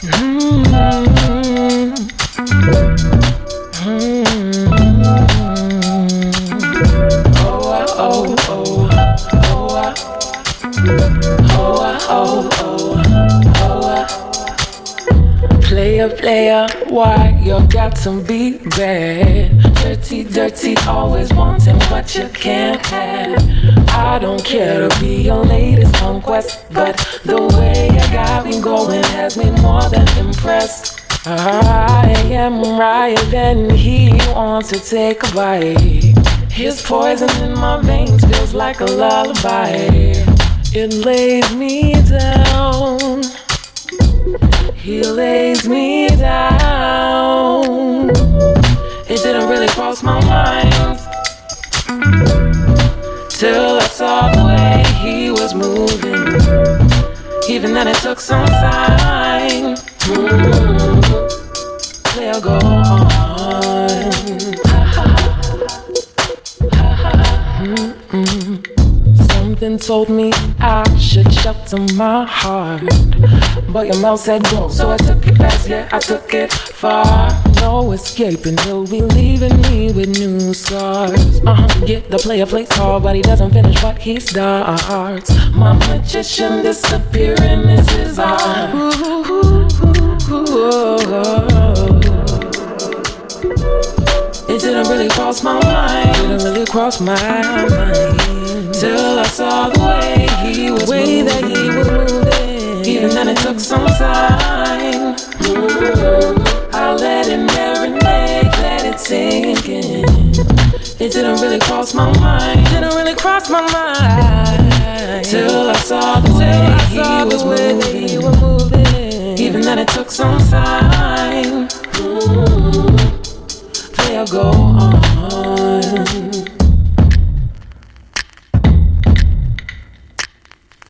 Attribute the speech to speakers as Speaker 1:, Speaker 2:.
Speaker 1: Player, player, why you got to be bad? Dirty, dirty, always wanting what you can't have. I don't care to be your latest conquest, but the way you got me going has me more than impressed. I am right, and he wants to take a bite. His poison in my veins feels like a lullaby. It lays me down. He lays me cross my mind till I saw the way he was moving. Even then, it took some time. Mm-hmm. We'll go on. Something told me I should shelter my heart. But your mouth said go, so I took it fast, yeah, I took it far. No escaping, he'll be leaving me with new scars. Uh huh, get the player plays hard, but he doesn't finish what he starts. My magician disappearing is his art. It didn't really cross my mind. It didn't really cross my mind. Till I saw the way he was way moving. that he It didn't really cross my mind. It didn't really cross my mind. Till I saw the way, he, was moving. he was moving. Even then, it took some time. Mm. Ooh, play go